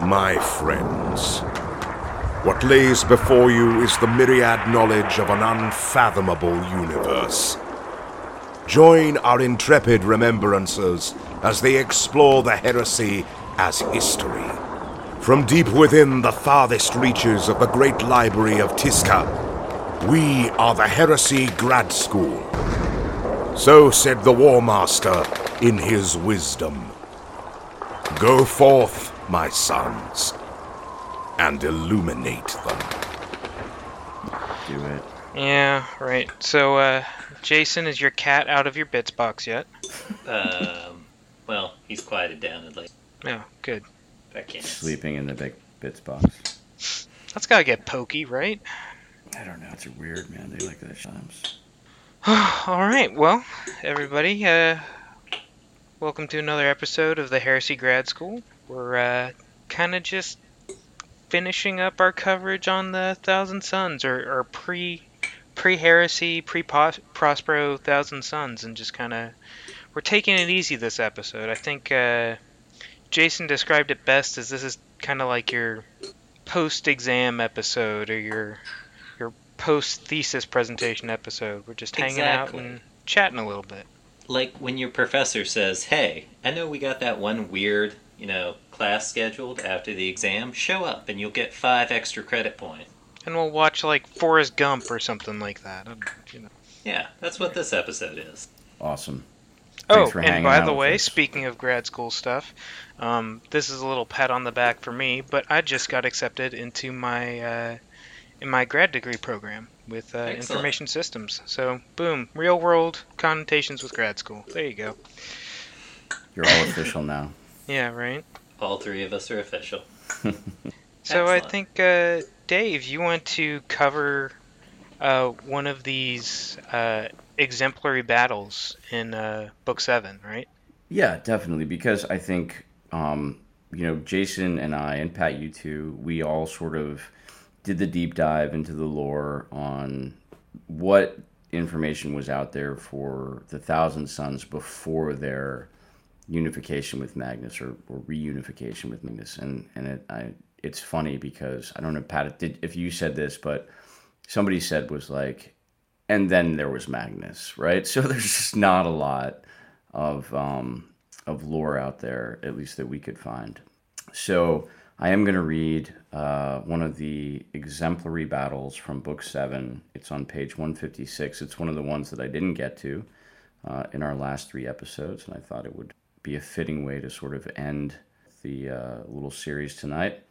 My friends, what lays before you is the myriad knowledge of an unfathomable universe. Join our intrepid remembrancers as they explore the heresy as history. From deep within the farthest reaches of the great library of Tizca, we are the Heresy Grad School. So said the War Master in his wisdom. Go forth, my sons, and illuminate them. Do it. Yeah, right. So, uh, Jason, is your cat out of your bits box yet? Um, well, he's quieted down at least. No, good. I can't. Sleeping in the big bits box. That's gotta get pokey, right? I don't know. It's a weird, man. They like that sometimes. All right, well, everybody, uh, welcome to another episode of the Heresy Grad School. We're uh, kind of just finishing up our coverage on the Thousand Sons, or, or pre pre heresy, pre Prospero Thousand Sons, and just kind of we're taking it easy this episode. I think uh, Jason described it best as this is kind of like your post exam episode or your your post thesis presentation episode. We're just hanging Exactly. out and chatting a little bit. Like when your professor says, "Hey, I know we got that one weird, you know, class scheduled after the exam. Show up, and you'll get five extra credit points." And we'll watch like Forrest Gump or something like that. You know. Yeah, that's what this episode is. Awesome. Oh, Thanks for and by the way, us. speaking of grad school stuff, um, this is a little pat on the back for me, but I just got accepted into my uh, in my grad degree program with uh, information systems. So, boom, real world connotations with grad school. There you go. You're all official now. Yeah, right. All three of us are official. So I think uh, Dave, you want to cover uh, one of these uh, exemplary battles in uh, book seven, right? Yeah, definitely. Because I think, um, you know, Jason and I, and Pat, you too, we all sort of did the deep dive into the lore on what information was out there for the Thousand Sons before their unification with Magnus or, or reunification with Magnus. And and it I it's funny because I don't know, Pat, did, if you said this, but somebody said was like, and then there was Magnus, right? So there's just not a lot of um, of lore out there, at least that we could find. So I am going to read uh, one of the exemplary battles from Book Seven. It's on page 156. It's one of the ones that I didn't get to uh, in our last three episodes, and I thought it would be a fitting way to sort of end the uh, little series tonight.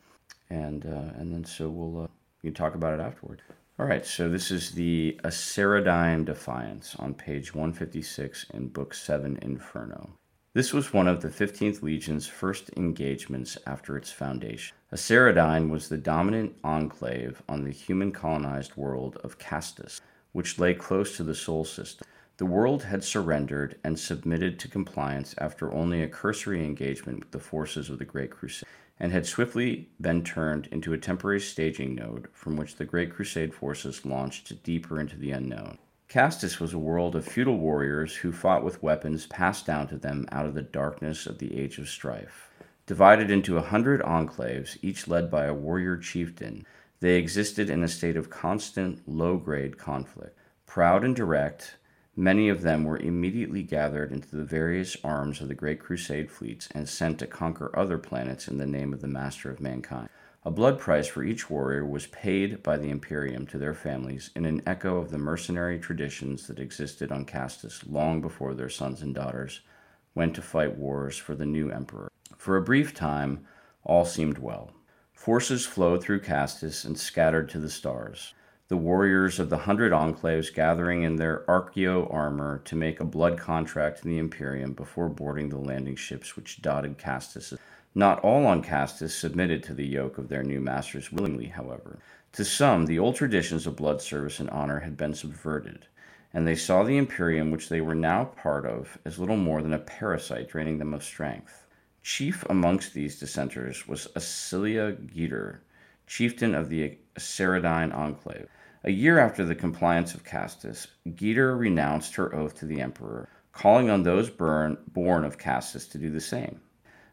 And uh, and then so we'll uh, we can talk about it afterward. All right, so this is the Aceradine Defiance on page 156 in Book 7 Inferno. This was one of the 15th Legion's first engagements after its foundation. Aceradine was the dominant enclave on the human colonized world of Castus, which lay close to the Sol system. The world had surrendered and submitted to compliance after only a cursory engagement with the forces of the Great Crusade, and had swiftly been turned into a temporary staging node from which the Great Crusade forces launched deeper into the unknown. Castus was a world of feudal warriors who fought with weapons passed down to them out of the darkness of the Age of Strife. Divided into a hundred enclaves, each led by a warrior chieftain, they existed in a state of constant, low grade conflict. Proud and direct, many of them were immediately gathered into the various arms of the Great Crusade fleets and sent to conquer other planets in the name of the Master of Mankind. A blood price for each warrior was paid by the Imperium to their families in an echo of the mercenary traditions that existed on Castus long before their sons and daughters went to fight wars for the new emperor. For a brief time, all seemed well. Forces flowed through Castus and scattered to the stars. The warriors of the hundred enclaves gathering in their archeo armor to make a blood contract in the Imperium before boarding the landing ships which dotted Castus. Not all on Castus submitted to the yoke of their new masters willingly, however. To some, the old traditions of blood service and honor had been subverted, and they saw the Imperium, which they were now part of, as little more than a parasite draining them of strength. Chief amongst these dissenters was Acilia Geter, chieftain of the Aceradine enclave. A year after the compliance of Castus, Geter renounced her oath to the emperor, calling on those born of Castus to do the same.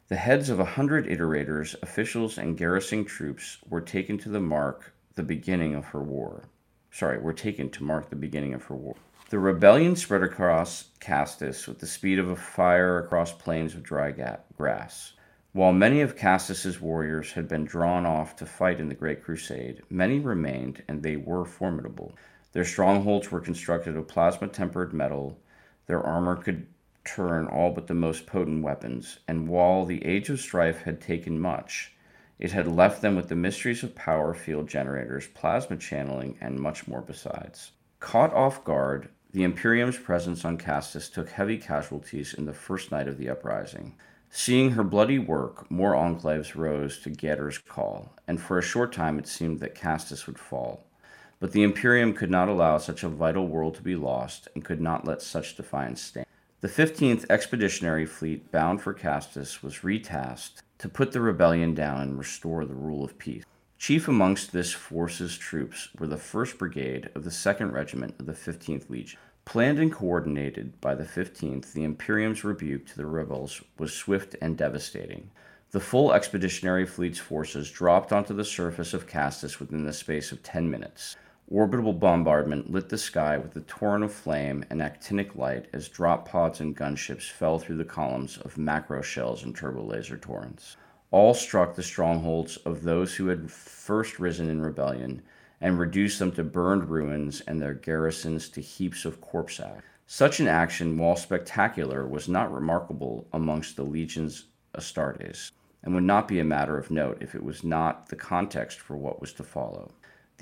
The heads of a hundred iterators, officials, and garrison troops were taken to the mark the beginning of her war. Sorry, were taken to mark the beginning of her war. The rebellion spread across Castus with the speed of a fire across plains of dry grass. While many of Castus's warriors had been drawn off to fight in the Great Crusade, many remained, and they were formidable. Their strongholds were constructed of plasma tempered metal. Their armor could turn all but the most potent weapons, and while the Age of Strife had taken much, it had left them with the mysteries of power field generators, plasma channeling, and much more besides. Caught off guard, the Imperium's presence on Castus took heavy casualties in the first night of the uprising. Seeing her bloody work, more enclaves rose to Gator's call, and for a short time it seemed that Castus would fall. But the Imperium could not allow such a vital world to be lost, and could not let such defiance stand. The 15th Expeditionary Fleet, bound for Castus, was retasked to put the rebellion down and restore the rule of peace. Chief amongst this force's troops were the 1st Brigade of the 2nd Regiment of the 15th Legion. Planned and coordinated by the 15th, the Imperium's rebuke to the rebels was swift and devastating. The full expeditionary fleet's forces dropped onto the surface of Castus within the space of 10 minutes. Orbital bombardment lit the sky with a torrent of flame and actinic light as drop pods and gunships fell through the columns of macro shells and turbolaser torrents. All struck the strongholds of those who had first risen in rebellion and reduced them to burned ruins and their garrisons to heaps of corpse ash. Such an action, while spectacular, was not remarkable amongst the legions Astartes, and would not be a matter of note if it was not the context for what was to follow.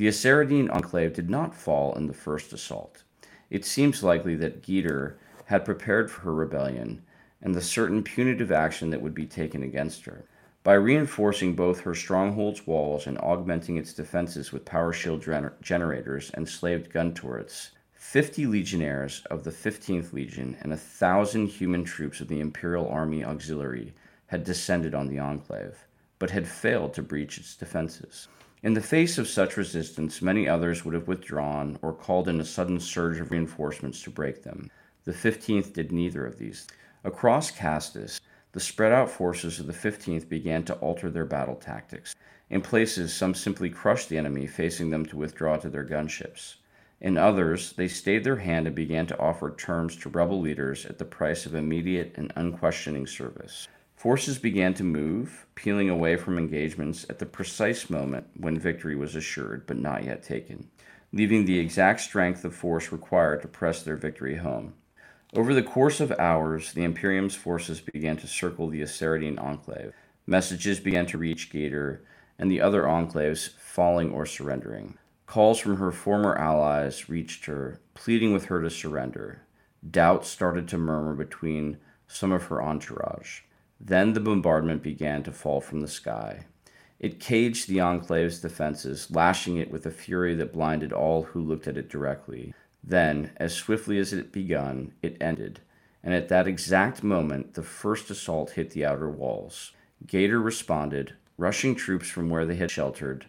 The Assaridine enclave did not fall in the first assault. It seems likely that Geter had prepared for her rebellion and the certain punitive action that would be taken against her. By reinforcing both her stronghold's walls and augmenting its defenses with power shield gener- generators and slaved gun turrets, 50 legionnaires of the 15th Legion and a thousand human troops of the Imperial Army Auxiliary had descended on the Enclave, but had failed to breach its defenses. In the face of such resistance, many others would have withdrawn or called in a sudden surge of reinforcements to break them. The 15th did neither of these. Across Castus, the spread out forces of the 15th began to alter their battle tactics. In places, some simply crushed the enemy, facing them to withdraw to their gunships. In others, they stayed their hand and began to offer terms to rebel leaders at the price of immediate and unquestioning service. Forces began to move, peeling away from engagements at the precise moment when victory was assured but not yet taken, leaving the exact strength of force required to press their victory home. Over the course of hours, the Imperium's forces began to circle the Assaridine enclave. Messages began to reach Gator and the other enclaves falling or surrendering. Calls from her former allies reached her, pleading with her to surrender. Doubts started to murmur between some of her entourage. Then the bombardment began to fall from the sky. It caged the enclave's defenses, lashing it with a fury that blinded all who looked at it directly. Then, as swiftly as it had begun, it ended, and at that exact moment the first assault hit the outer walls. Gator responded, rushing troops from where they had sheltered.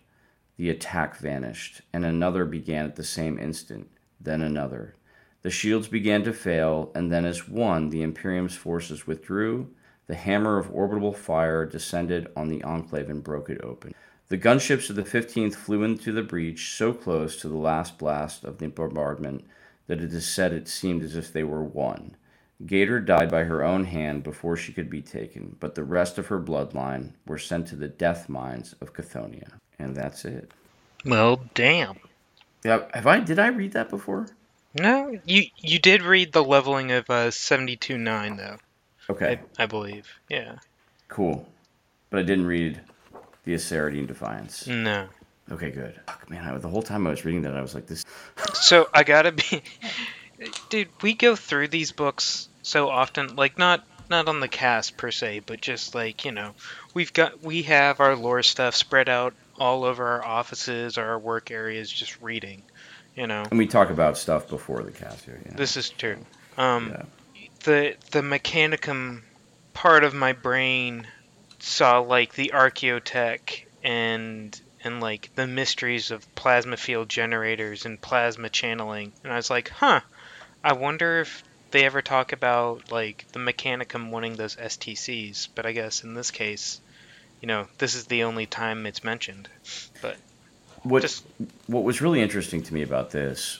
The attack vanished, and another began at the same instant, then another. The shields began to fail, and then as one the Imperium's forces withdrew, the hammer of orbital fire descended on the enclave and broke it open. The gunships of the 15th flew into the breach so close to the last blast of the bombardment that it is said it seemed as if they were one. Gator died by her own hand before she could be taken, but the rest of her bloodline were sent to the death mines of Cathonia. And that's it. Well, damn. Yeah, have I did I read that before? No, you you did read the leveling of uh, 72.9 though. Okay, I, I believe. Yeah. cool. But I didn't read the Assaridine Defiance. No. Okay, good. Fuck, man, I, the whole time I was reading that, I was like, this. So I gotta be, dude. We go through these books so often, like not not on the cast per se, but just like you know, we've got we have our lore stuff spread out all over our offices our work areas, just reading. You know, And we talk about stuff before the cast here. You know? this is true. Um, Yeah. The the mechanicum part of my brain saw like the archaeotech and and like the mysteries of plasma field generators and plasma channeling and i was like huh i wonder if they ever talk about like the Mechanicum wanting those STCs, but I guess in this case, you know, this is the only time it's mentioned. But What Just- what was really interesting to me about this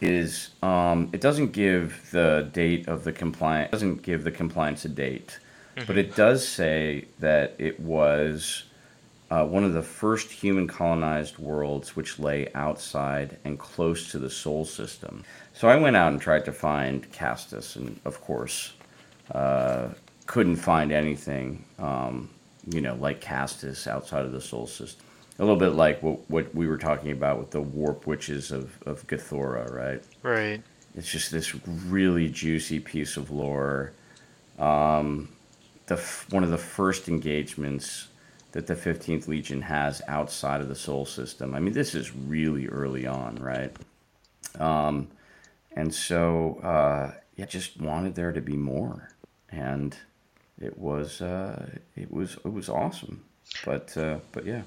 is um, it doesn't give the date of the compliance doesn't give the compliance a date, but it does say that it was uh, one of the first human colonized worlds which lay outside and close to the Sol system. So I went out and tried to find Castus, and of course, uh, couldn't find anything, um, you know, like Castus outside of the Sol system. A little bit like what, what we were talking about with the warp witches of, of Gathora, right? right, It's just this really juicy piece of lore. Um, the f- one of the first engagements that the 15th Legion has outside of the Sol system. I mean, this is really early on, right? Um, and so, uh, yeah, just wanted there to be more, and it was uh, it was it was awesome. But uh, but yeah,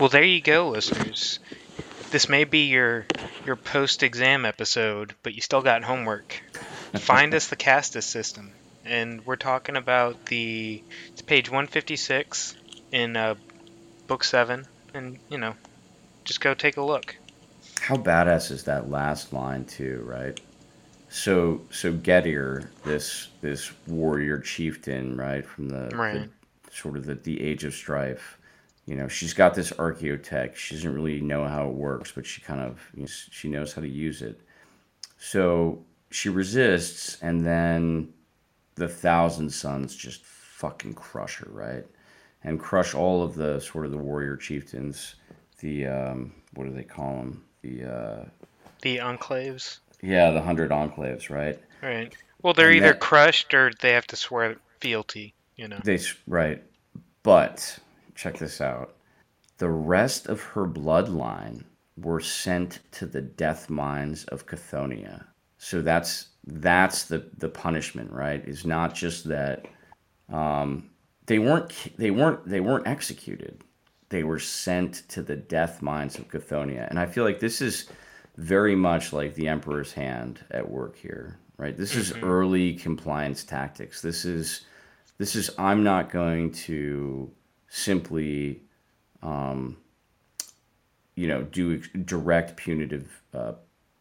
Well, there you go, listeners. This may be your your post-exam episode, but you still got homework. Find us the Castus system, and we're talking about the it's page 156 in uh, book seven, and you know, just go take a look. how badass is that last line too, right? So so Getir, this this warrior chieftain, right, from the, the Right. Sort of the, the age of strife. You know, she's got this archaeotech. She doesn't really know how it works, but she kind of you know, she knows how to use it. So she resists, and then the Thousand Sons just fucking crush her, right? And crush all of the sort of the warrior chieftains. The um, what do they call them? The uh, The enclaves, yeah, the hundred enclaves, right? right? Well, they're And either that- crushed or they have to swear fealty. You know. They right, but check this out. The rest of her bloodline were sent to the death mines of Cathonia. So that's that's the the punishment, right? Is not just that um, they weren't they weren't they weren't executed. They were sent to the death mines of Cathonia, and I feel like this is very much like the Emperor's hand at work here, right? This is early compliance tactics. This is this is I'm not going to simply, um, you know, do ex- direct punitive uh,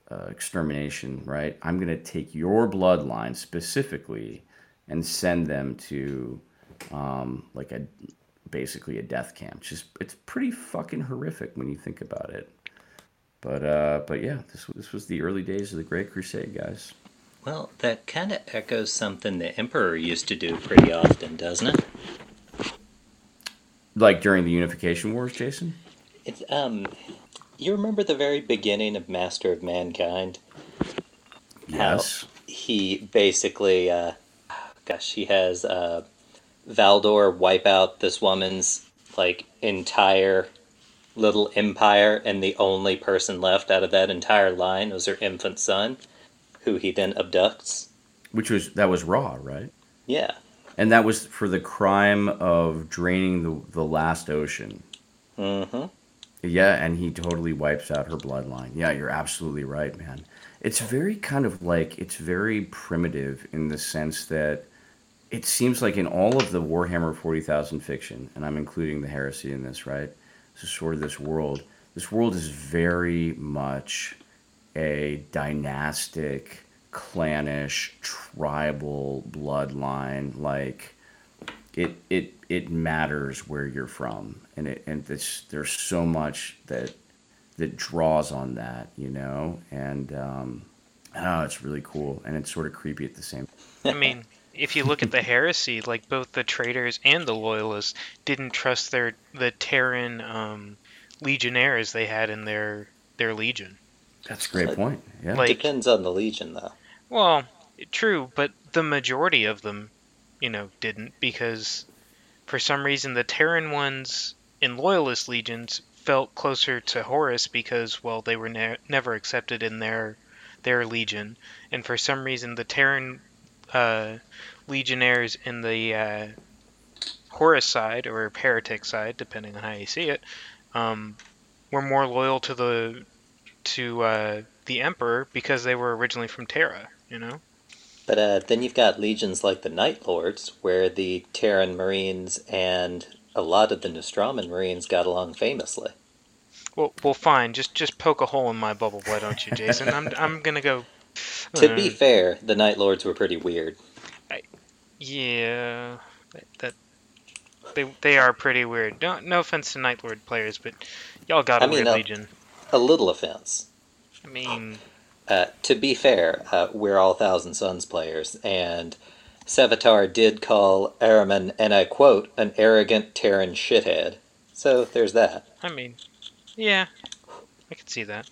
uh, extermination, right? I'm going to take your bloodline specifically and send them to um, like a basically a death camp. Just it's pretty fucking horrific when you think about it. But uh, but yeah, this this was the early days of the Great Crusade, guys. Well, that kind of echoes something the Emperor used to do pretty often, doesn't it? Like during the Unification Wars, Jason. It's, um, you remember the very beginning of Master of Mankind? How Yes. he basically, uh, gosh, he has uh, Valdor wipe out this woman's like entire little empire, and the only person left out of that entire line was her infant son, who he then abducts. Which was that was Ra, right? Yeah, And that was for the crime of draining the the last ocean. mm-hmm. Yeah, and he totally wipes out her bloodline. Yeah, you're absolutely right, man. It's very kind of like it's very primitive in the sense that it seems like in all of the Warhammer 40,000 fiction, and I'm including the heresy in this, right? This is sort of this world. This world is very much a dynastic, clannish, tribal bloodline. Like it, it, it matters where you're from, and it, and this, there's so much that that draws on that, you know, and um, oh, it's really cool, and it's sort of creepy at the same. Time. I mean, if you look at the heresy, like both the traitors and the loyalists didn't trust their the Terran um, legionnaires they had in their their legion. That's a great point. Yeah. Like- Depends on the Legion, though. Well, true, but the majority of them, you know, didn't because for some reason the Terran ones in loyalist legions felt closer to Horus because well they were ne- never accepted in their their legion, and for some reason the Terran uh, legionnaires in the uh, Horus side or heretic side, depending on how you see it, um, were more loyal to the to uh, the Emperor because they were originally from Terra. you know. But uh, then you've got legions like the Night Lords, where the Terran Marines and a lot of the Nostraman Marines got along famously. Well, well, fine. Just just poke a hole in my bubble, why don't you, Jason? I'm I'm gonna go. To be uh, fair, the Night Lords were pretty weird. yeah, that, that they they are pretty weird. No no offense to Night Lord players, but y'all got a I mean, weird uh, legion. A little offense. I mean, Uh, to be fair, uh, we're all Thousand Sons players, and Sevatar did call Ahriman, and I quote, an arrogant Terran shithead. So there's that. I mean, yeah, I can see that.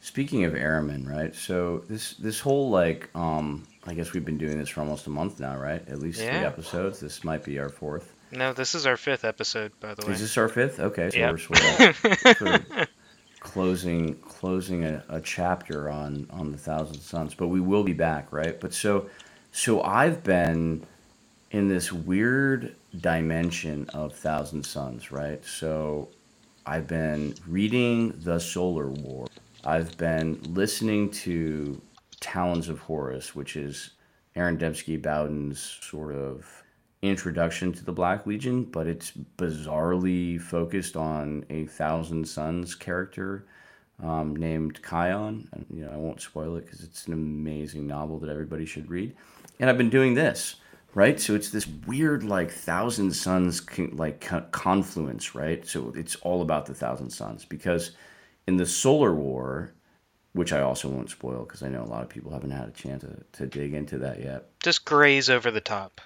Speaking of Ahriman, right? So this this whole like um I guess we've been doing this for almost a month now, right? At least three episodes. This might be our fourth. No, this is our fifth episode, by the way. Is this our fifth? Okay, so Yep. we're sort of, sort of closing closing a, a chapter on on the Thousand Sons, but we will be back, right? But so so I've been in this weird dimension of Thousand Sons right? So I've been reading The Solar War. I've been listening to Talons of Horus, which is Aaron Dembski Bowden's sort of introduction to the Black Legion, but it's bizarrely focused on a Thousand Sons character um, named Khayon. You know, I won't spoil it because it's an amazing novel that everybody should read. And I've been doing this, right? So it's this weird, like, Thousand Sons like, co- confluence, right? So it's all about the Thousand Sons because in the Solar War, which I also won't spoil because I know a lot of people haven't had a chance to, to dig into that yet Just graze over the top.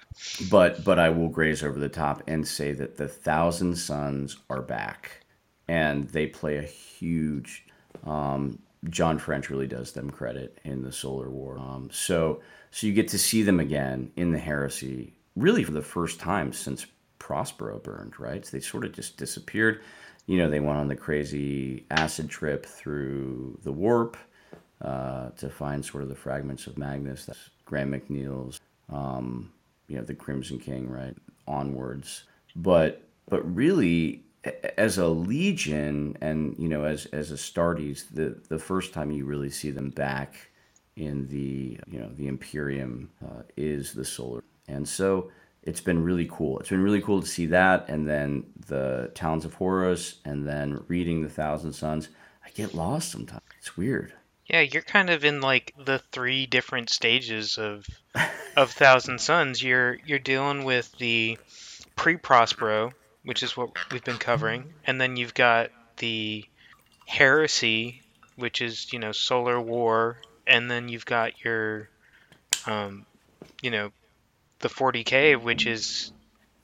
but but I will graze over the top and say that the Thousand Sons are back, and they play a huge. Um, John French really does them credit in the Solar War. Um, so so you get to see them again in the Heresy, really for the first time since Prospero burned. Right? So they sort of just disappeared. You know, they went on the crazy acid trip through the warp uh, to find sort of the fragments of Magnus. That's Graham McNeill's um, you know the Crimson King, right? Onwards, but but really as a legion and you know as as Astartes, the the first time you really see them back in the you know the Imperium uh, is the Solar, and so it's been really cool. It's been really cool to see that, and then the Talons of Horus, and then reading the Thousand Sons. I get lost sometimes. It's weird. Yeah, you're kind of in like the three different stages of of Thousand Sons. You're you're dealing with the pre-Prospero, which is what we've been covering, and then you've got the Heresy, which is you know Solar War, and then you've got your, um, you know, the 40k, which is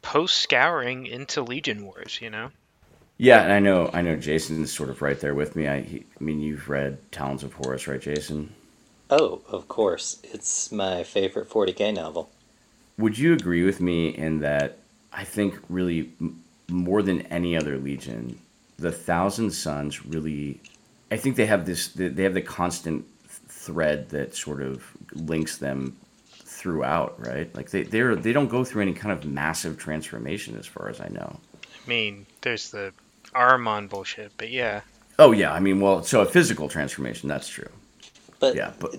post scouring into Legion Wars. You know. Yeah, and I know I know Jason's sort of right there with me. I, he, I mean, you've read Talons of Horus, right, Jason? Oh, of course. It's my favorite 40k novel. Would you agree with me in that I think really m- more than any other legion, the Thousand Sons really, I think they have this, they have the constant thread that sort of links them throughout, right? Like they they're they don't go through any kind of massive transformation as far as I know. I mean, there's the Ahriman bullshit, but yeah. Oh yeah, I mean, well, so a physical transformation, that's true. But Yeah, but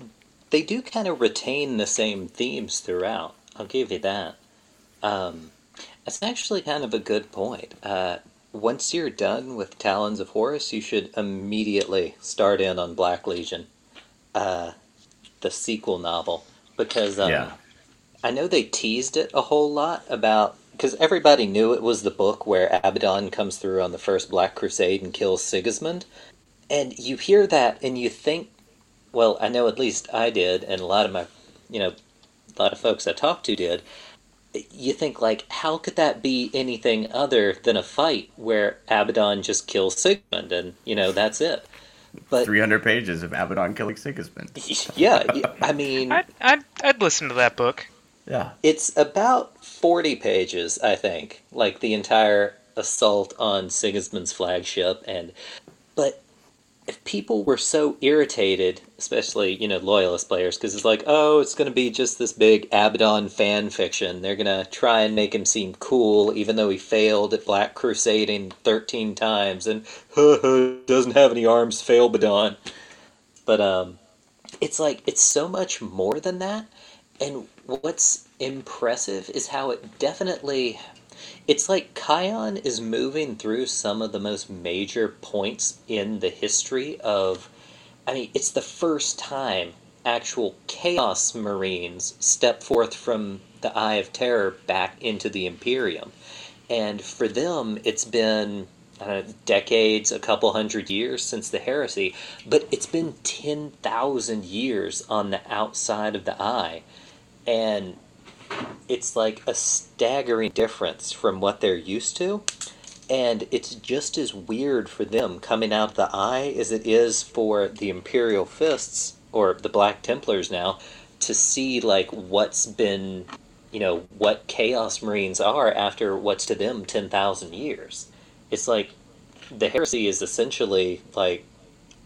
they do kind of retain the same themes throughout. I'll give you that. Um, it's actually kind of a good point. Uh, once you're done with Talons of Horus, you should immediately start in on Black Legion, uh, the sequel novel, because um, yeah. I know they teased it a whole lot about because everybody knew it was the book where Abaddon comes through on the first Black Crusade and kills Sigismund, and you hear that and you think, well, I know at least I did, and a lot of my, you know, a lot of folks I talked to did. You think like, how could that be anything other than a fight where Abaddon just kills Sigmund and you know that's it? But 300 pages of Abaddon killing Sigismund. yeah, I mean, I'd, I'd, I'd listen to that book. Yeah. It's about 40 pages, I think, like the entire assault on Sigismund's flagship and but if people were so irritated, especially, you know, loyalist players because it's like, "Oh, it's going to be just this big Abaddon fan fiction. They're going to try and make him seem cool even though he failed at Black Crusading 13 times and doesn't have any arms, fail Abaddon." But um it's like it's so much more than that. And what's impressive is how it definitely it's like Khayon is moving through some of the most major points in the history of I mean, it's the first time actual Chaos Marines step forth from the Eye of Terror back into the Imperium. And for them, it's been decades, a couple hundred years since the heresy, but it's been 10,000 years on the outside of the eye. And it's like a staggering difference from what they're used to. And it's just as weird for them coming out of the eye as it is for the Imperial Fists, or the Black Templars now, to see like what's been, you know, what Chaos Marines are after what's to them 10,000 years. It's like the heresy is essentially like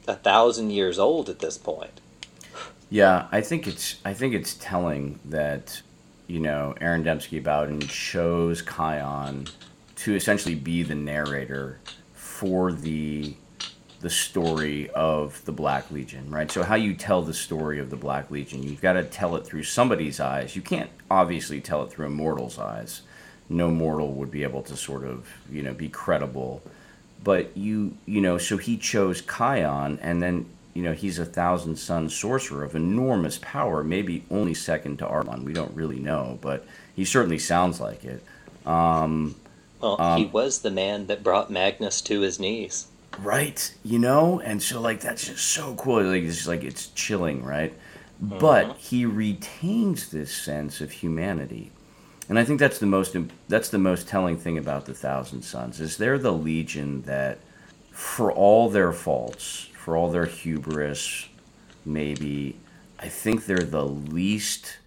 a thousand years old at this point. Yeah, I think it's I think it's telling that you know Aaron Dembski Bowden chose Khayon to essentially be the narrator for the the story of the Black Legion, right? So how you tell the story of the Black Legion, you've got to tell it through somebody's eyes. You can't obviously tell it through a mortal's eyes. No mortal would be able to sort of, you know, be credible. But you, you know, so he chose Khayon, and then you know he's a Thousand Son sorcerer of enormous power, maybe only second to Ahriman. We don't really know, but he certainly sounds like it. Um, well, um, he was the man that brought Magnus to his knees. Right, you know, and so like that's just so cool. Like it's just, like it's chilling, right? Mm-hmm. But he retains this sense of humanity, and I think that's the most that's the most telling thing about the Thousand Sons is they're the legion that, for all their faults, for all their hubris, maybe, I think they're the least,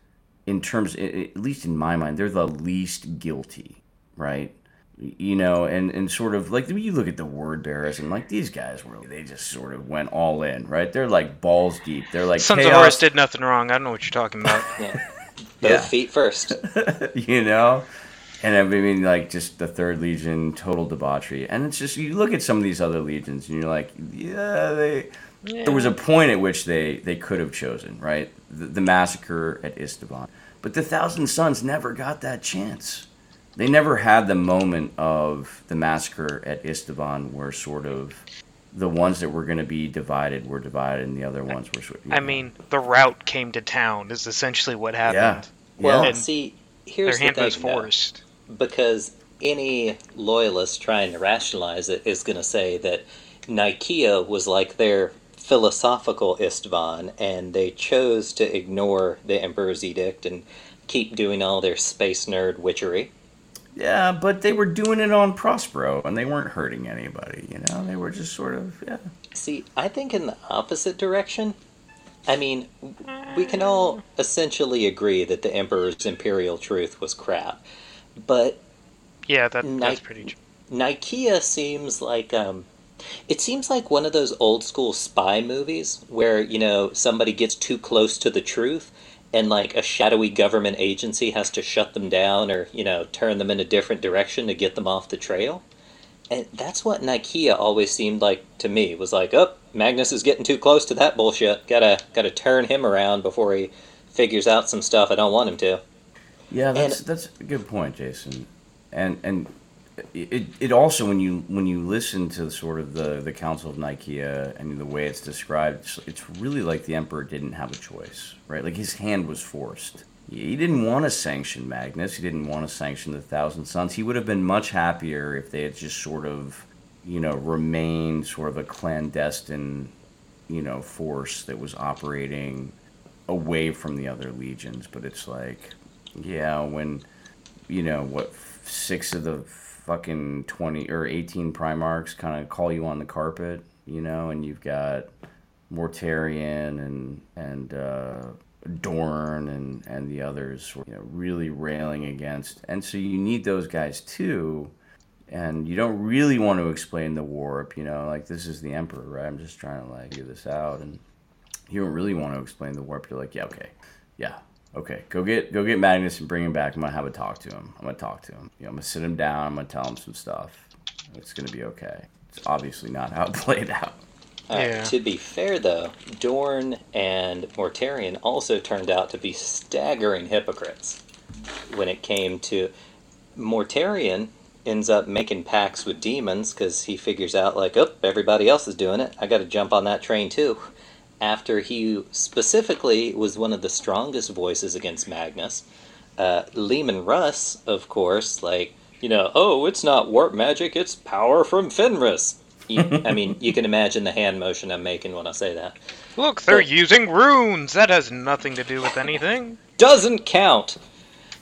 in terms, at least in my mind, they're the least guilty, right? you know, and, and sort of like you look at the word bearers and like these guys were they just sort of went all in, right? They're like balls deep. They're like Sons chaos. of Horus did nothing wrong. I don't know what you're talking about. yeah. Both yeah. feet first. you know? And I mean, like, just the third legion, total debauchery. And it's just, you look at some of these other legions and you're like, yeah, they. Yeah. There was a point at which they, they could have chosen, right? The, the massacre at Isstvan. But the Thousand Sons never got that chance they never had the moment of the massacre at Isstvan where sort of the ones that were going to be divided were divided and the other ones were sort of, I mean, the Rout came to town is essentially what happened. Yeah. Well, and see, here's their hand the thing, was forced. Because any loyalist trying to rationalize it is going to say that Nikaea was like their philosophical Isstvan, and they chose to ignore the Emperor's edict and keep doing all their space nerd witchery. Yeah, but they were doing it on Prospero, and they weren't hurting anybody. You know, they were just sort of yeah. See, I think in the opposite direction. I mean, we can all essentially agree that the Emperor's imperial truth was crap, but yeah, that, that's pretty true. Nikaea seems like um, it seems like one of those old school spy movies where you know somebody gets too close to the truth and like a shadowy government agency has to shut them down or you know turn them in a different direction to get them off the trail and that's what nikaea always seemed like to me was like oh magnus is getting too close to that bullshit gotta gotta turn him around before he figures out some stuff i don't want him to yeah that's and, that's a good point jason and and it, it also when you when you listen to sort of the the Council of Nikaea and the way it's described, it's, it's really like the emperor didn't have a choice, right? Like his hand was forced. He didn't want to sanction Magnus. He didn't want to sanction the Thousand Sons. He would have been much happier if they had just sort of, you know, remained sort of a clandestine, you know, force that was operating away from the other legions. But it's like, yeah, when, you know, what six of the fucking 20 or 18 Primarchs kind of call you on the carpet, you know, and you've got Mortarion and and uh, Dorn and and the others, you know, really railing against. And so you need those guys too. And you don't really want to explain the warp, you know, like this is the Emperor, right? I'm just trying to like figure this out, and you don't really want to explain the warp. You're like, yeah, okay, yeah, okay, go get go get Magnus and bring him back. I'm gonna have a talk to him. I'm gonna talk to him. You know, I'm gonna sit him down. I'm gonna tell him some stuff. It's gonna be okay. It's obviously not how it played out. All right, Yeah. To be fair, though, Dorn and Mortarion also turned out to be staggering hypocrites when it came to Mortarion ends up making pacts with demons because he figures out like, oh, everybody else is doing it. I got to jump on that train too. After he specifically was one of the strongest voices against Magnus, uh, Leman Russ, of course, like you know, oh, it's not warp magic, it's power from Fenris. You, I mean, you can imagine the hand motion I'm making when I say that. Look, they're But- using runes. That has nothing to do with anything. doesn't count.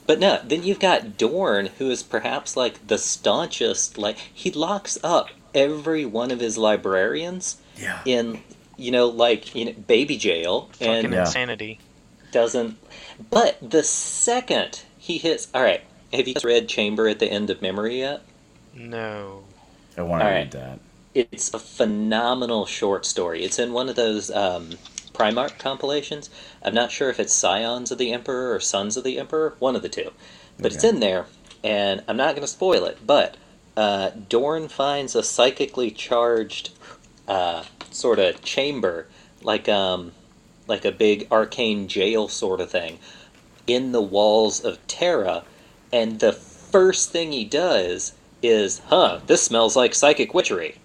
But no, then you've got Dorn, who is perhaps like the staunchest. Like he locks up every one of his librarians Yeah. in, you know, like in baby jail, and Yeah. insanity. doesn't. But the second he hits, all right. Have you guys read Chamber at the End of Memory yet? No. I want to read that. It's a phenomenal short story. It's in one of those um, Primarch compilations. I'm not sure if it's Scions of the Emperor or Sons of the Emperor, one of the two. But it's in there, and I'm not going to spoil it, but uh, Dorn finds a psychically charged uh, sort of chamber, like um, like a big arcane jail sort of thing, in the walls of Terra, and the first thing he does is, huh, this smells like psychic witchery.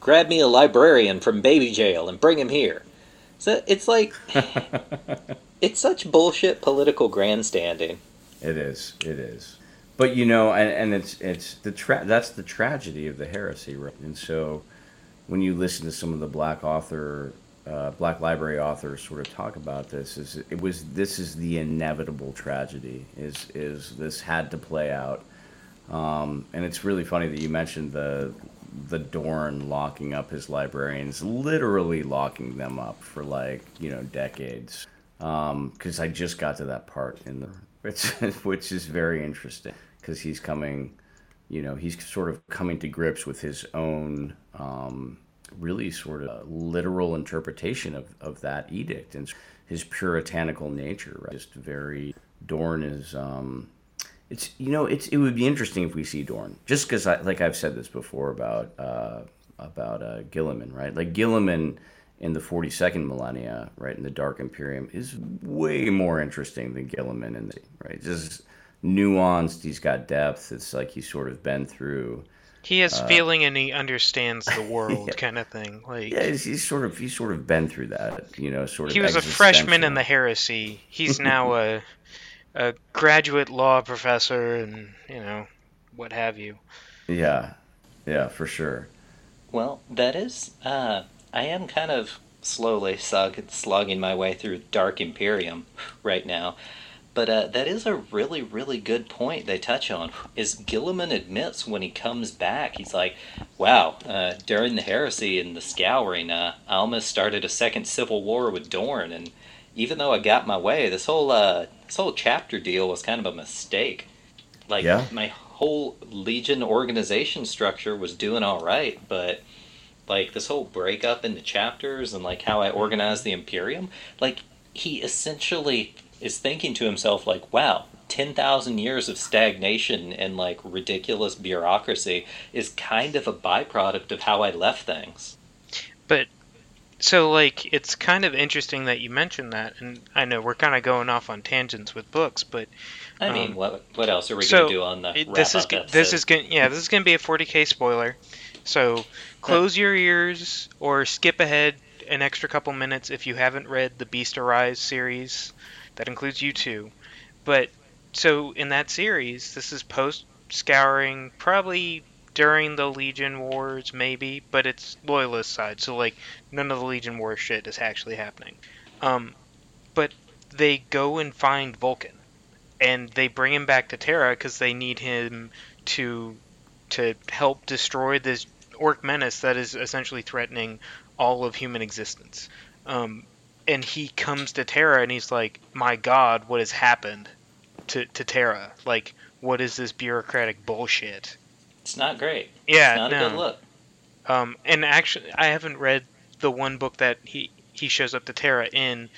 Grab me a librarian from baby jail and bring him here. So it's like, it's such bullshit political grandstanding. It is. It is. But you know, and, and it's it's the tra- that's the tragedy of the heresy, right? And so, when you listen to some of the black author, uh, black library authors sort of talk about this, is it was this is the inevitable tragedy. Is is this had to play out? Um, and it's really funny that you mentioned the the Dorn locking up his librarians, literally locking them up for like you know decades. Because I just got to that part in the which which is very interesting because he's coming, you know, he's sort of coming to grips with his own um, really sort of literal interpretation of, of that edict and his puritanical nature. Right? Just very Dorn is. Um, it's you know it's it would be interesting if we see Dorn just because I like I've said this before about uh, about uh, Guilliman right like Guilliman in the 42nd millennia right in the Dark Imperium is way more interesting than Guilliman in the right just nuanced he's got depth it's like he's sort of been through He has feeling and he understands the world, Yeah. kind of thing. Like yeah he's, he's sort of he's sort of been through that you know sort of he was a freshman in the heresy. He's now a a graduate law professor, and you know what have you. yeah yeah for sure Well, that is. Uh, I am kind of slowly slug, slogging my way through Dark Imperium right now. But uh, that is a really, really good point they touch on. Is Guilliman admits when he comes back, he's like, wow, uh, during the heresy and the scouring, uh, I almost started a second civil war with Dorn. And even though I got my way, this whole, uh, this whole chapter deal was kind of a mistake. Like, Yeah. my whole Legion organization structure was doing all right, but like this whole breakup into chapters and like how I organized the Imperium, like he essentially is thinking to himself like, wow, 10,000 years of stagnation and like ridiculous bureaucracy is kind of a byproduct of how I left things. But so like it's kind of interesting that you mentioned that, and I know we're kind of going off on tangents with books, but I mean, Um, what what else are we so, going to do on the this is this is going yeah this is going to be a 40k spoiler. So close your ears or skip ahead an extra couple minutes if you haven't read the Beast Arise series. That includes you too. But so in that series, this is post scouring, probably during the Legion Wars, maybe, but it's Loyalist side, so like none of the Legion War shit is actually happening. Um, but they go and find Vulcan, and they bring him back to Terra because they need him to to help destroy this orc menace that is essentially threatening all of human existence. Um, and he comes to Terra and he's like, "My God, what has happened to to Terra? Like, what is this bureaucratic bullshit?" It's not great. Yeah, it's not no. a good look. Um, and actually, I haven't read the one book that he he shows up to Terra in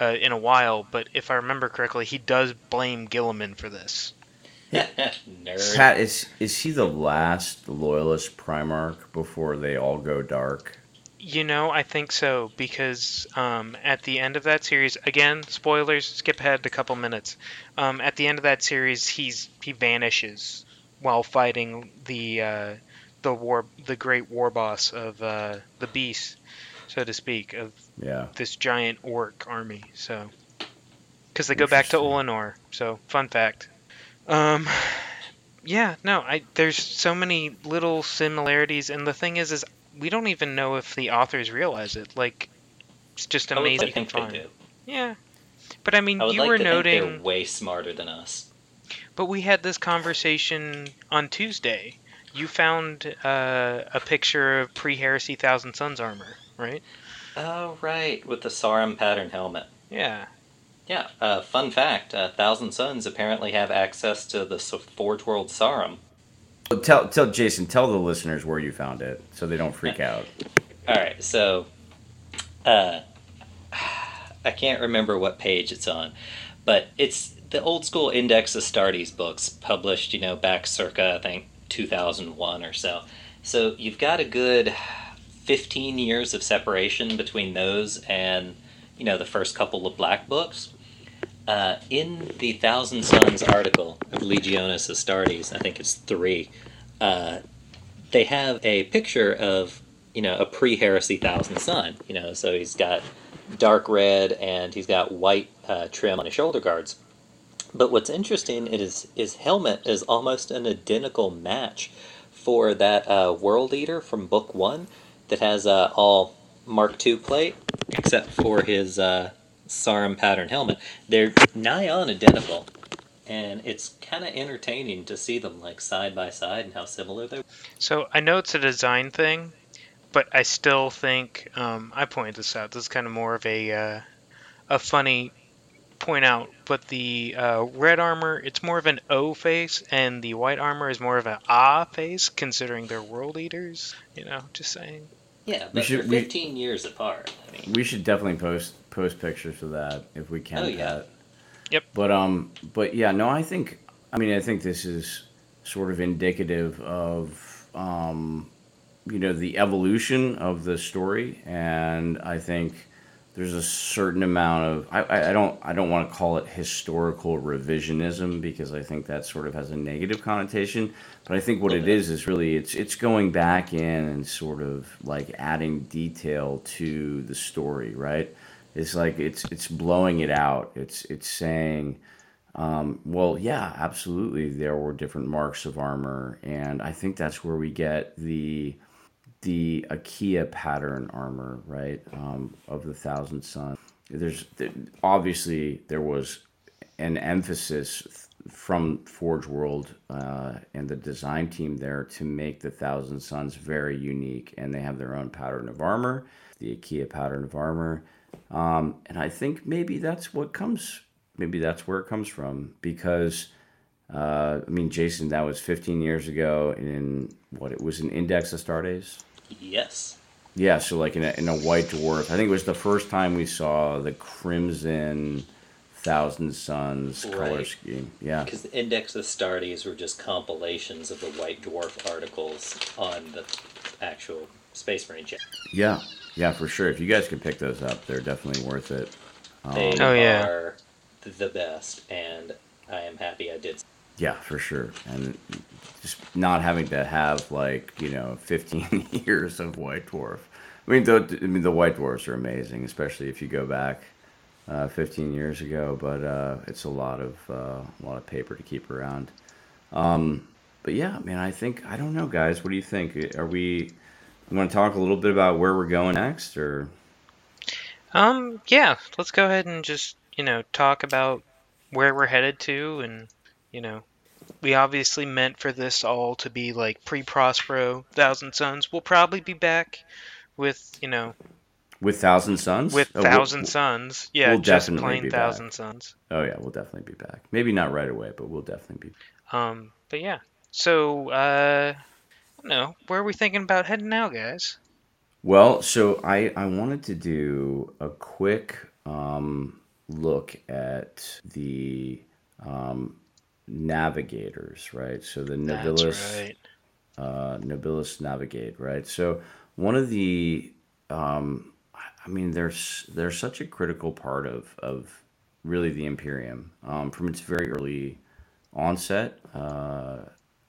uh, in a while, but if I remember correctly, he does blame Guilliman for this. Nerd. Pat, is is he the last loyalist Primarch before they all go dark? You know, I think so because um, at the end of that series, again, spoilers. Skip ahead a couple minutes. Um, at the end of that series, he's he vanishes while fighting the uh, the war the great war boss of uh, the beast, so to speak, of Yeah. this giant orc army. So, because they go back to. Ullanor. So, fun fact. Um, yeah, no, I there's so many little similarities, and the thing is, is we don't even know if the authors realize it. Like, it's just I would amazing like to think they do. Yeah, but I mean, I you like were to think they're noting, way smarter than us. but we had this conversation on Tuesday. You found uh, a picture of pre-Heresy Thousand Sons armor, right? Oh right, with the Sarum pattern helmet. Yeah. Yeah. Uh, fun fact: uh, Thousand Sons apparently have access to the Forge World Sarum. Tell tell Jason, tell the listeners where you found it so they don't freak out. All right, so uh, I can't remember what page it's on, but it's the old school Index Astartes books published, you know, back circa I think 2001 or so. So you've got a good 15 years of separation between those and you know the first couple of black books. Uh, in the Thousand Sons article of Legionis Astartes, I think it's three. Uh, they have a picture of you know a pre-heresy thousand son you know so he's got dark red and he's got white uh, trim on his shoulder guards but what's interesting is his helmet is almost an identical match for that uh, world eater from book one that has uh, all mark ii plate except for his uh, sarum pattern helmet they're nigh on identical and it's kind of entertaining to see them like side by side and how similar they are. So I know it's a design thing, but I still think um, I pointed this out. This is kind of more of a uh, a funny point out. But the uh, red armor, it's more of an O face, and the white armor is more of an Ah face, considering they're world eaters. You know, just saying. Yeah, but should- they're we- 15 years apart. I mean, We should definitely post post pictures of that if we can. Oh, yeah. Pat. Yep. But um, but yeah, no, I think I mean I think this is sort of indicative of um, you know, the evolution of the story, and I think there's a certain amount of I, I I don't I don't want to call it historical revisionism because I think that sort of has a negative connotation. But I think what it is is really it's it's going back in and sort of like adding detail to the story, right? It's like it's it's blowing it out. It's it's saying, um, well, yeah, absolutely, there were different marks of armor, and I think that's where we get the the Achea pattern armor, right, um, of the Thousand Son. There's there, obviously there was an emphasis from Forge World uh, and the design team there to make the Thousand Sons very unique, and they have their own pattern of armor, the Achea pattern of armor, um, and I think maybe that's what comes. Maybe that's where it comes from because. Uh, I mean, Jason, that was 15 years ago in what it was an Index Astartes. yes. Yeah, so like in a, in a White Dwarf, I think it was the first time we saw the Crimson Thousand Sons color Right. scheme. Yeah, Because the Index of Astartes were just compilations of the White Dwarf articles on the actual Space Marine jet. yeah, yeah, for sure. If you guys can pick those up, they're definitely worth it. They Oh, yeah. are the best, and I am happy I did. Yeah, for sure. And just not having to have like you know 15 years of White Dwarf. I mean, the, I mean the White Dwarfs are amazing, especially if you go back uh, 15 years ago. But uh, it's a lot of uh, a lot of paper to keep around. Um, but yeah, man, I think I don't know, guys. What do you think? Are we? You want to talk a little bit about where we're going next, or Um, yeah, let's go ahead and just, you know, talk about where we're headed to and, you know, we obviously meant for this all to be like pre-Prospero, Thousand Sons. We'll probably be back with, you know, with Thousand Sons? with Oh, we'll- Thousand Sons. Yeah, we'll just definitely plain be back. Thousand Sons. Oh yeah, we'll definitely be back. Maybe not right away, but we'll definitely be. Um, but yeah. So, uh, Know, where are we thinking about heading now, guys? Well, so I, I wanted to do a quick um, look at the um, navigators, right? So the Nobilis, right. uh, Nobilis Navigate, right? So one of the um, I mean, there's they're such a critical part of of really the Imperium um, from its very early onset. Uh,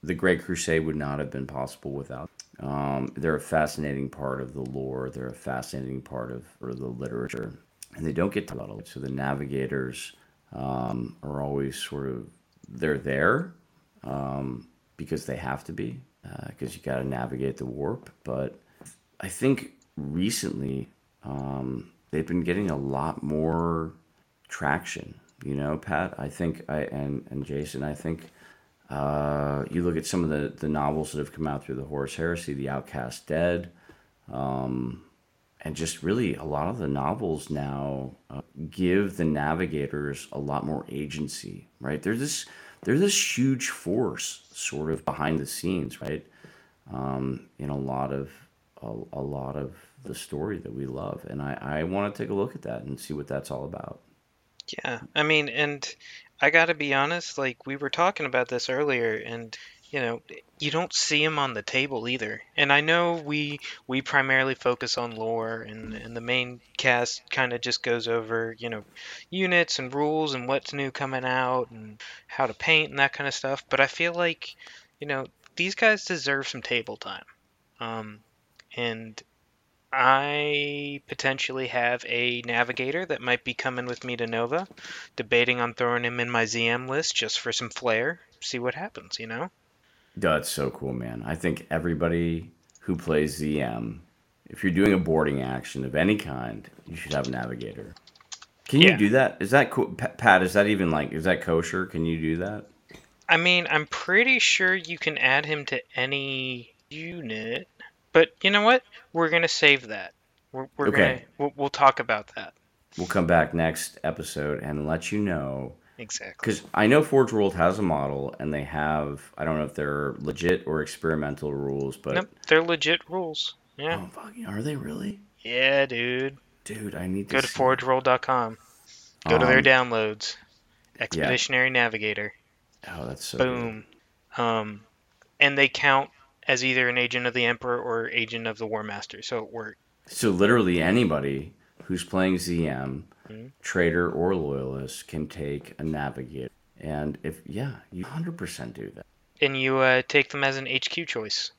the Great Crusade would not have been possible without. Um, they're a fascinating part of the lore. They're a fascinating part of, of the literature, and they don't get to lot. So the navigators um, are always sort of they're there um, because they have to be because uh, you got to navigate the warp. But I think recently um, they've been getting a lot more traction. You know, Pat. I think I and and Jason. I think uh, you look at some of the the novels that have come out through the Horus Heresy, The Outcast Dead. Um, and just really a lot of the novels now uh, give the navigators a lot more agency right there's this there's this huge force sort of behind the scenes right um, in a lot of a, a, lot of the story that we love and i, I want to take a look at that and see what that's all about yeah i mean and i gotta be honest like we were talking about this earlier and you know you don't see them on the table either. And i know we we primarily focus on lore and, and the main cast kind of just goes over you know units and rules and what's new coming out and how to paint and that kind of stuff. But i feel like you know these guys deserve some table time. Um, and I potentially have a navigator that might be coming with me to Nova, debating on throwing him in my ZM list just for some flair, see what happens, you know? That's so cool, man. I think everybody who plays ZM, if you're doing a boarding action of any kind, you should have a navigator. Can yeah. you do that? Is that cool? Pat, is that even like, is that kosher? Can you do that? I mean, I'm pretty sure you can add him to any unit, but you know what? We're gonna save that. We're, we're okay. gonna we'll, we'll talk about that. We'll come back next episode and let you know Exactly. Because I know Forge World has a model, and they have I don't know if they're legit or experimental rules, but nope, they're legit rules. Yeah. Oh, fucking, are they really? Yeah, dude. Dude, I need to go to forgeworld.com. Go um, to their um, downloads. Expeditionary yeah. Navigator. Oh, that's so. Boom. Good. Um, and they count as either an agent of the Emperor or agent of the War Master, so it works. So literally anybody who's playing ZM mm-hmm. trader or loyalist can take a navigator. And if yeah, you 100% do that. And you uh, take them as an HQ choice.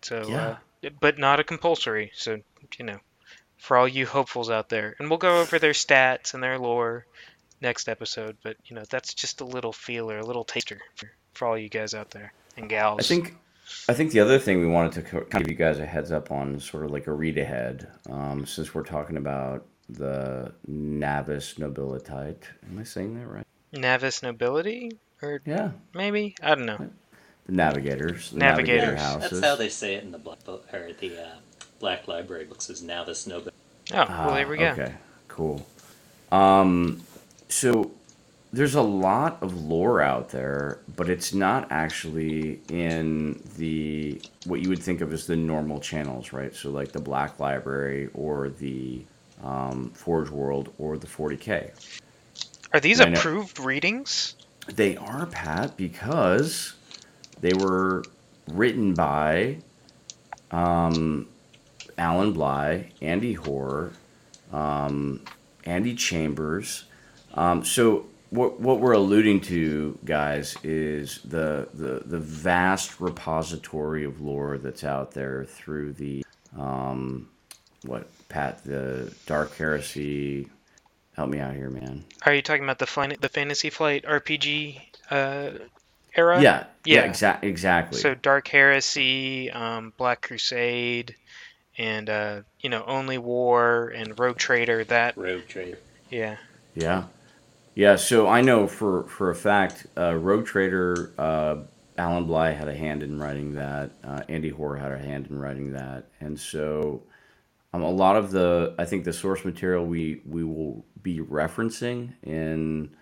So yeah. Uh, but not a compulsory. So, you know, for all you hopefuls out there. And we'll go over their stats and their lore next episode, but you know, that's just a little feeler, a little taster for, for all you guys out there and gals. I think I think the other thing we wanted to kind of give you guys a heads up on, sort of like a read ahead, um, since we're talking about the Navis Nobilitite. Am I saying that right? Navis Nobility? Or yeah, maybe I don't know. The Navigators. The Navigators. Navigator houses. That's how they say it in the Black Book or the uh, Black Library books is Navis Nobility. Oh, well, there we go. Okay, cool. Um, so there's a lot of lore out there, but it's not actually in the what you would think of as the normal channels, right? So like the Black Library or the um, Forge World, or the 40K. Are these and approved readings? They are, Pat, because they were written by um, Alan Bligh, Andy Hoare, um, Andy Chambers. Um, so what what we're alluding to, guys, is the, the the vast repository of lore that's out there through the um, what Pat the Dark Heresy. Help me out here, man. Are you talking about the the Fantasy Flight RPG uh, era? Yeah, yeah, yeah exa- exactly. So Dark Heresy, um, Black Crusade, and uh, you know Only War and Rogue Trader. That Rogue Trader. Yeah. Yeah, yeah. So I know for for a fact, uh, Rogue Trader. Uh, Alan Bligh had a hand in writing that. Uh, Andy Hoare had a hand in writing that, and so um, a lot of the, I think the source material we, we will be referencing in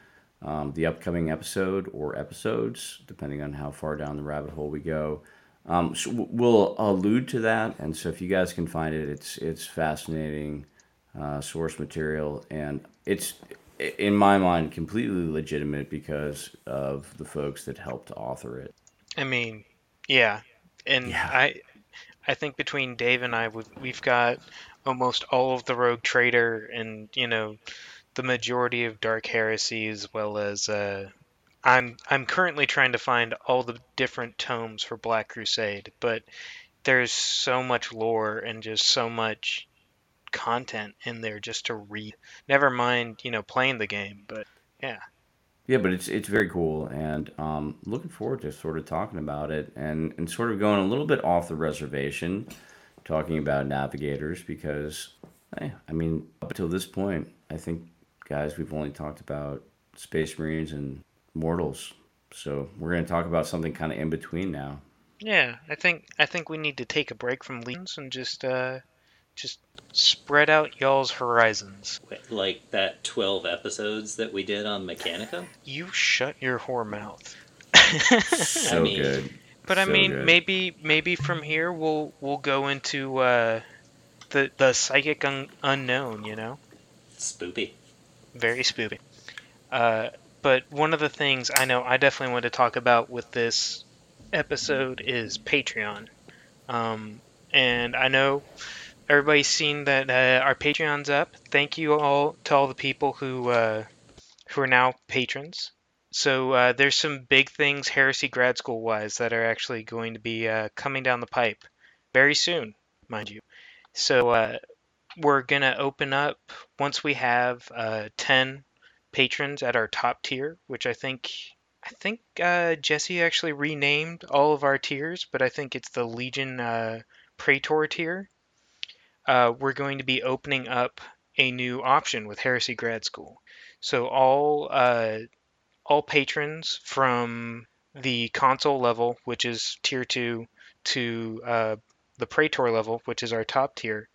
um, the upcoming episode or episodes, depending on how far down the rabbit hole we go. Um, so we'll allude to that, and so if you guys can find it, it's it's fascinating uh, source material, and it's in my mind completely legitimate because of the folks that helped author it. I mean, yeah, and yeah. I I think between Dave and I, we've, we've got almost all of the Rogue Trader and you know the majority of Dark Heresy, as well as uh, I'm I'm currently trying to find all the different tomes for Black Crusade, but there's so much lore and just so much content in there just to read. Never mind, you know, playing the game, but yeah. Yeah, but it's it's very cool, and um, looking forward to sort of talking about it and and sort of going a little bit off the reservation, talking about navigators because, hey, I mean, up until this point, I think guys, we've only talked about Space Marines and Mortals, so we're going to talk about something kind of in between now. Yeah, I think I think we need to take a break from Legions and just uh, just spread out y'all's horizons. Like that 12 episodes that we did on Mechanica? You shut your whore mouth. so I mean- good. But I So mean, good. maybe maybe from here we'll we'll go into uh, the the psychic un- unknown. You know, Spoopy. very spooky. Uh, but one of the things I know I definitely want to talk about with this episode is Patreon. Um, and I know everybody's seen that uh, our Patreon's up. Thank you all to all the people who uh, who are now patrons. So uh, there's some big things Heresy Grad School wise that are actually going to be uh, coming down the pipe very soon, mind you. So uh, we're gonna open up once we have uh, ten patrons at our top tier, which I think I think uh, Jesse actually renamed all of our tiers, but I think it's the Legion uh, Praetor tier. Uh, we're going to be opening up a new option with Heresy Grad School. So all uh, all patrons from the console level, which is tier two, to uh, the Praetor level, which is our top tier,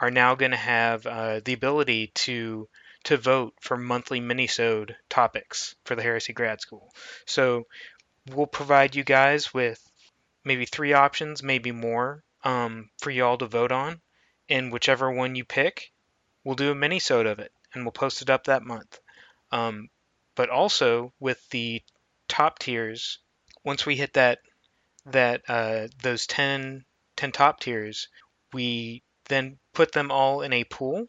are now going to have uh, the ability to to vote for monthly minisode topics for the Heresy Grad School. So we'll provide you guys with maybe three options, maybe more, um, for y'all to vote on, and whichever one you pick, we'll do a minisode of it, and we'll post it up that month. Um, but also with the top tiers, once we hit that that uh, those 10, 10 top tiers, we then put them all in a pool,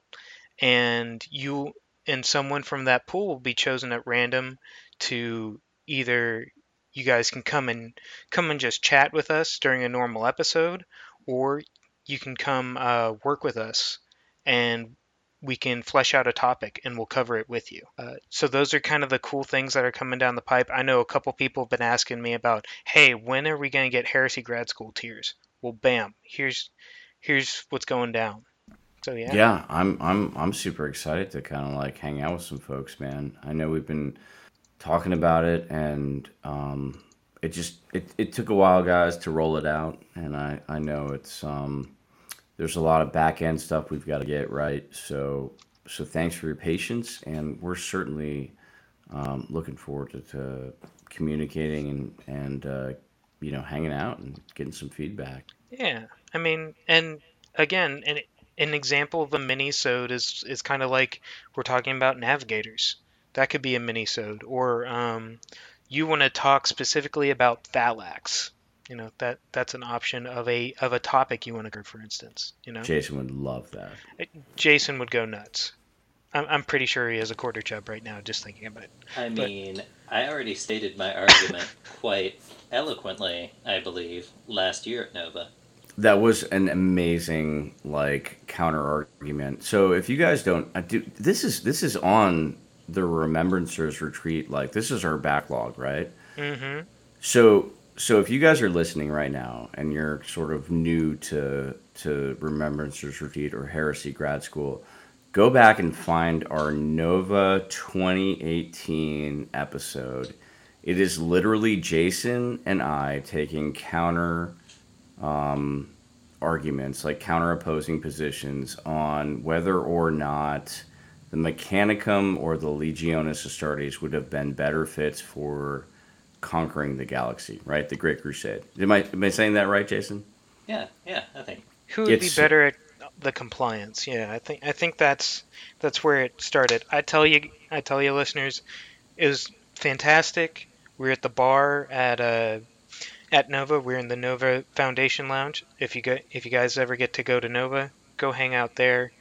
and you and someone from that pool will be chosen at random to either you guys can come and come and just chat with us during a normal episode, or you can come uh, work with us and we can flesh out a topic and we'll cover it with you. Uh, so those are kind of the cool things that are coming down the pipe. I know a couple people have been asking me about, hey, when are we going to get Heresy Grad School tiers? Well, bam, here's here's what's going down. So yeah, Yeah, I'm I'm I'm super excited to kind of like hang out with some folks, man. I know we've been talking about it, and um, it just it, it took a while, guys, to roll it out, and I I know it's um there's a lot of back end stuff we've got to get right. So so thanks for your patience, and we're certainly um, looking forward to, to communicating and and uh, you know hanging out and getting some feedback. Yeah, I mean, and again, an an example of a mini-sode is is kind of like we're talking about navigators. That could be a mini-sode, or um, you want to talk specifically about Thallax. You know that that's an option of a of a topic you want to go for instance. You know, Jason would love that. Uh, Jason would go nuts. I'm I'm pretty sure he has a quarter chub right now just thinking about it. I But- mean, I already stated my argument quite eloquently, I believe, last year at Nova. That was an amazing like counter argument. So if you guys don't, I do this is this is on the Remembrancers retreat. Like this is our backlog, right? Mm-hmm. So so if you guys are listening right now and you're sort of new to to Remembrancers retreat or Heresy grad school, go back and find our Nova 2018 episode. It is literally Jason and I taking counter um, arguments, like counter opposing positions on whether or not the Mechanicum or the Legiones Astartes would have been better fits for conquering the galaxy, right? The Great Crusade. Am I, am I saying that right, Jason? Yeah, yeah, I think. Who would It's- be better at the compliance? Yeah, I think I think that's that's where it started. I tell you, I tell you, listeners, it was fantastic. We are at the bar at uh, at Nova. We're in the Nova Foundation Lounge. If you go, if you guys ever get to go to Nova, go hang out there.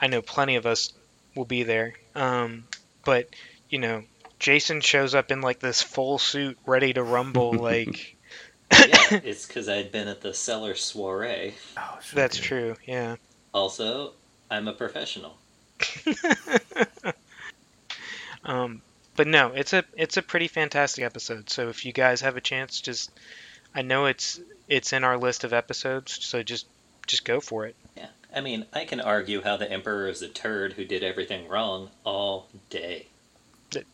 I know plenty of us will be there. Um, but you know, Jason shows up in like this full suit, ready to rumble. like yeah, it's because I'd been at the cellar soiree. Oh, so that's good. true. Yeah. Also, I'm a professional. Um, but no, it's a it's a pretty fantastic episode. So if you guys have a chance, just I know it's it's in our list of episodes, so just just go for it. Yeah, I mean, I can argue how the Emperor is a turd who did everything wrong all day.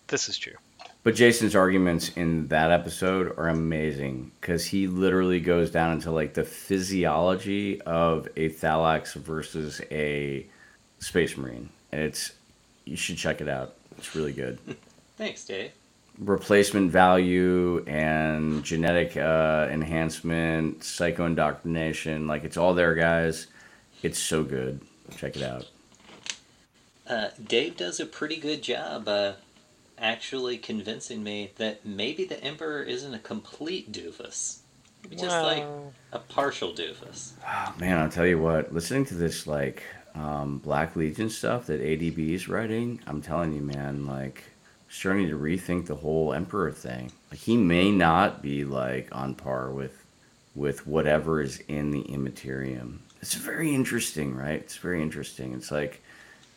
This is true. But Jason's arguments in that episode are amazing because he literally goes down into like the physiology of a Thallax versus a Space Marine, and it's you should check it out. It's really good. Thanks, Dave. Replacement value and genetic uh, enhancement, psycho indoctrination, like it's all there, guys. It's so good. Check it out. Uh, Dave does a pretty good job uh, actually convincing me that maybe the Emperor isn't a complete doofus. Maybe just like a partial doofus. Oh, man, I'll tell you what. Listening to this like um, Black Legion stuff that ADB is writing, I'm telling you, man, like starting to rethink the whole Emperor thing. Like he may not be like on par with with whatever is in the Immaterium. It's very interesting, right? It's very interesting. It's like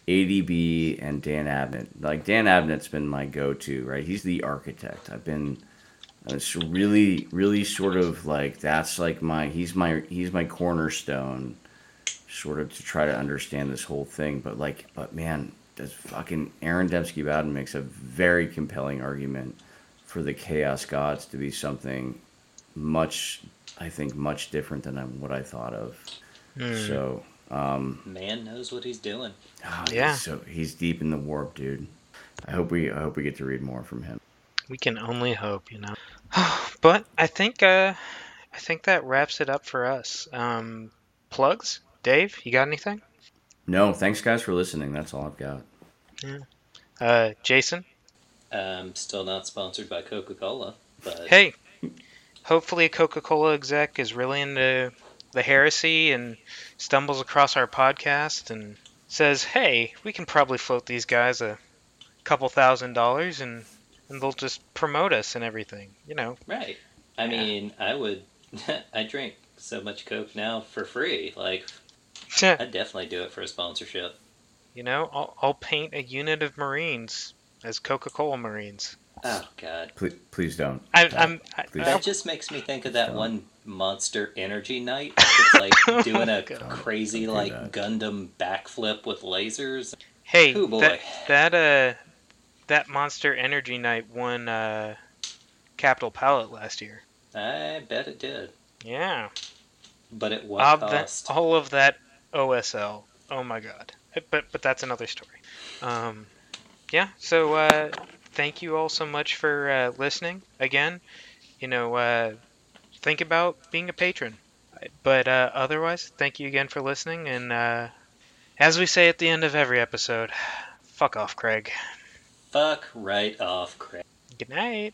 ADB and Dan Abnett. Like Dan Abnett's been my go-to, right? He's the architect. I've been uh, it's really, really sort of like that's like my he's my he's my cornerstone, sort of to try to understand this whole thing. But like, but man, does fucking Aaron Dembski Bowden makes a very compelling argument for the Chaos Gods to be something much, I think, much different than what I thought of. So, um, Man knows what he's doing. ah, Yeah. he's so he's deep in the warp, dude. I hope we I hope we get to read more from him. we can only hope, you know. but I think uh, I think that wraps it up for us. Um, plugs, Dave. You got anything? No, thanks guys for listening. That's all I've got. Uh, Jason. Um, still not sponsored by Coca Cola, but Hey, hopefully a Coca-Cola exec is really into the heresy and stumbles across our podcast and says, "Hey, we can probably float these guys a couple thousand dollars and and they'll just promote us and everything." You know. right. I mean, I would. I drink so much Coke now for free. Like, I'd definitely do it for a sponsorship. you know, I'll, I'll paint a unit of Marines as Coca-Cola Marines. Oh God, Please, please don't. I, I'm. I, Please. That just makes me think of that one Monster Energy knight. It's like doing a God. crazy Don't do like that. Gundam backflip with lasers. hey, Hoo boy. that that uh, that Monster Energy knight won uh, Capital Palette last year. I bet it did, Yeah. but at what Of that, all of that OSL. Oh my god. But but that's another story. Um, yeah. So uh, thank you all so much for uh, listening. Again, you know, uh, think about being a patron. But uh, otherwise, thank you again for listening. And uh, as we say at the end of every episode, fuck off, Craig. Fuck right off, Craig. Good night.